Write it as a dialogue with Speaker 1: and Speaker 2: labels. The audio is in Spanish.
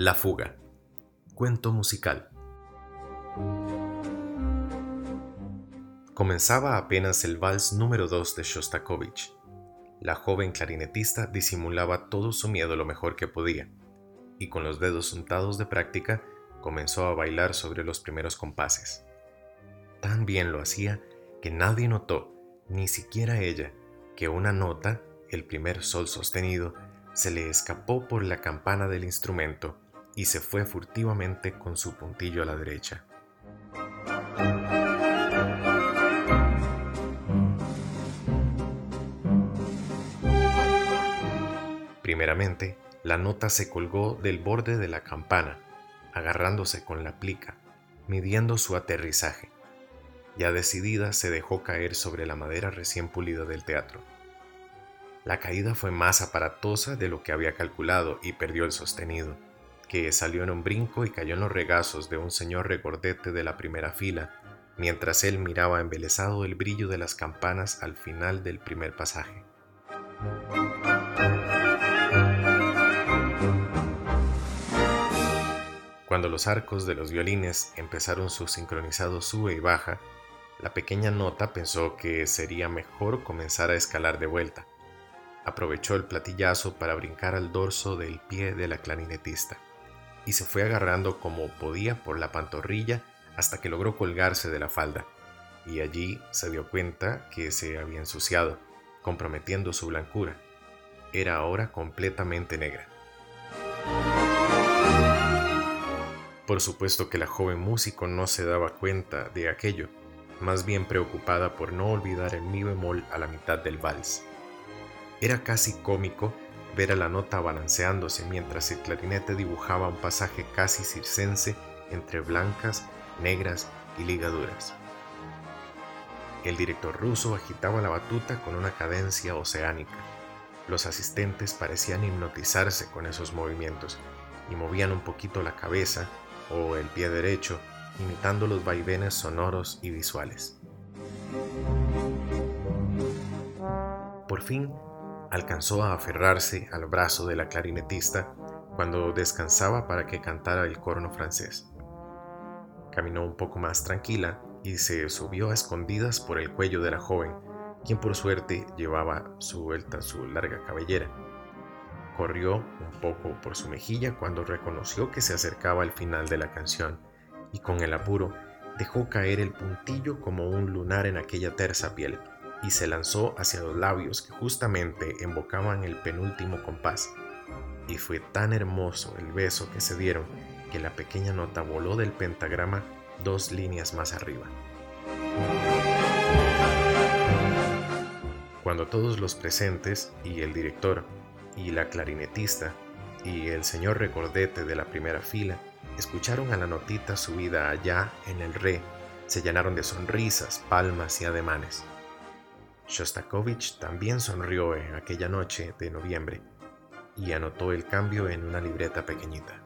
Speaker 1: La fuga. Cuento musical. Comenzaba apenas el vals número 2 de Shostakovich. La joven clarinetista disimulaba todo su miedo lo mejor que podía, y con los dedos untados de práctica comenzó a bailar sobre los primeros compases. Tan bien lo hacía que nadie notó, ni siquiera ella, que una nota, el primer sol sostenido, se le escapó por la campana del instrumento y se fue furtivamente con su puntillo a la derecha. Primeramente, la nota se colgó del borde de la campana, agarrándose con la plica, midiendo su aterrizaje. Ya decidida, se dejó caer sobre la madera recién pulida del teatro. La caída fue más aparatosa de lo que había calculado y perdió el sostenido que salió en un brinco y cayó en los regazos de un señor regordete de la primera fila, mientras él miraba embelesado el brillo de las campanas al final del primer pasaje. Cuando los arcos de los violines empezaron su sincronizado sube y baja, la pequeña nota pensó que sería mejor comenzar a escalar de vuelta. Aprovechó el platillazo para brincar al dorso del pie de la clarinetista y se fue agarrando como podía por la pantorrilla hasta que logró colgarse de la falda, y allí se dio cuenta que se había ensuciado, comprometiendo su blancura. Era ahora completamente negra. Por supuesto que la joven músico no se daba cuenta de aquello, más bien preocupada por no olvidar el mi bemol a la mitad del vals. Era casi cómico ver a la nota balanceándose mientras el clarinete dibujaba un pasaje casi circense entre blancas, negras y ligaduras. El director ruso agitaba la batuta con una cadencia oceánica. Los asistentes parecían hipnotizarse con esos movimientos y movían un poquito la cabeza o el pie derecho, imitando los vaivenes sonoros y visuales. Por fin, alcanzó a aferrarse al brazo de la clarinetista cuando descansaba para que cantara el corno francés. Caminó un poco más tranquila y se subió a escondidas por el cuello de la joven, quien por suerte llevaba suelta su larga cabellera. Corrió un poco por su mejilla cuando reconoció que se acercaba el final de la canción y con el apuro dejó caer el puntillo como un lunar en aquella tersa piel y se lanzó hacia los labios que justamente embocaban el penúltimo compás. Y fue tan hermoso el beso que se dieron que la pequeña nota voló del pentagrama dos líneas más arriba. Cuando todos los presentes y el director y la clarinetista y el señor recordete de la primera fila escucharon a la notita subida allá en el re, se llenaron de sonrisas, palmas y ademanes. Shostakovich también sonrió en aquella noche de noviembre y anotó el cambio en una libreta pequeñita.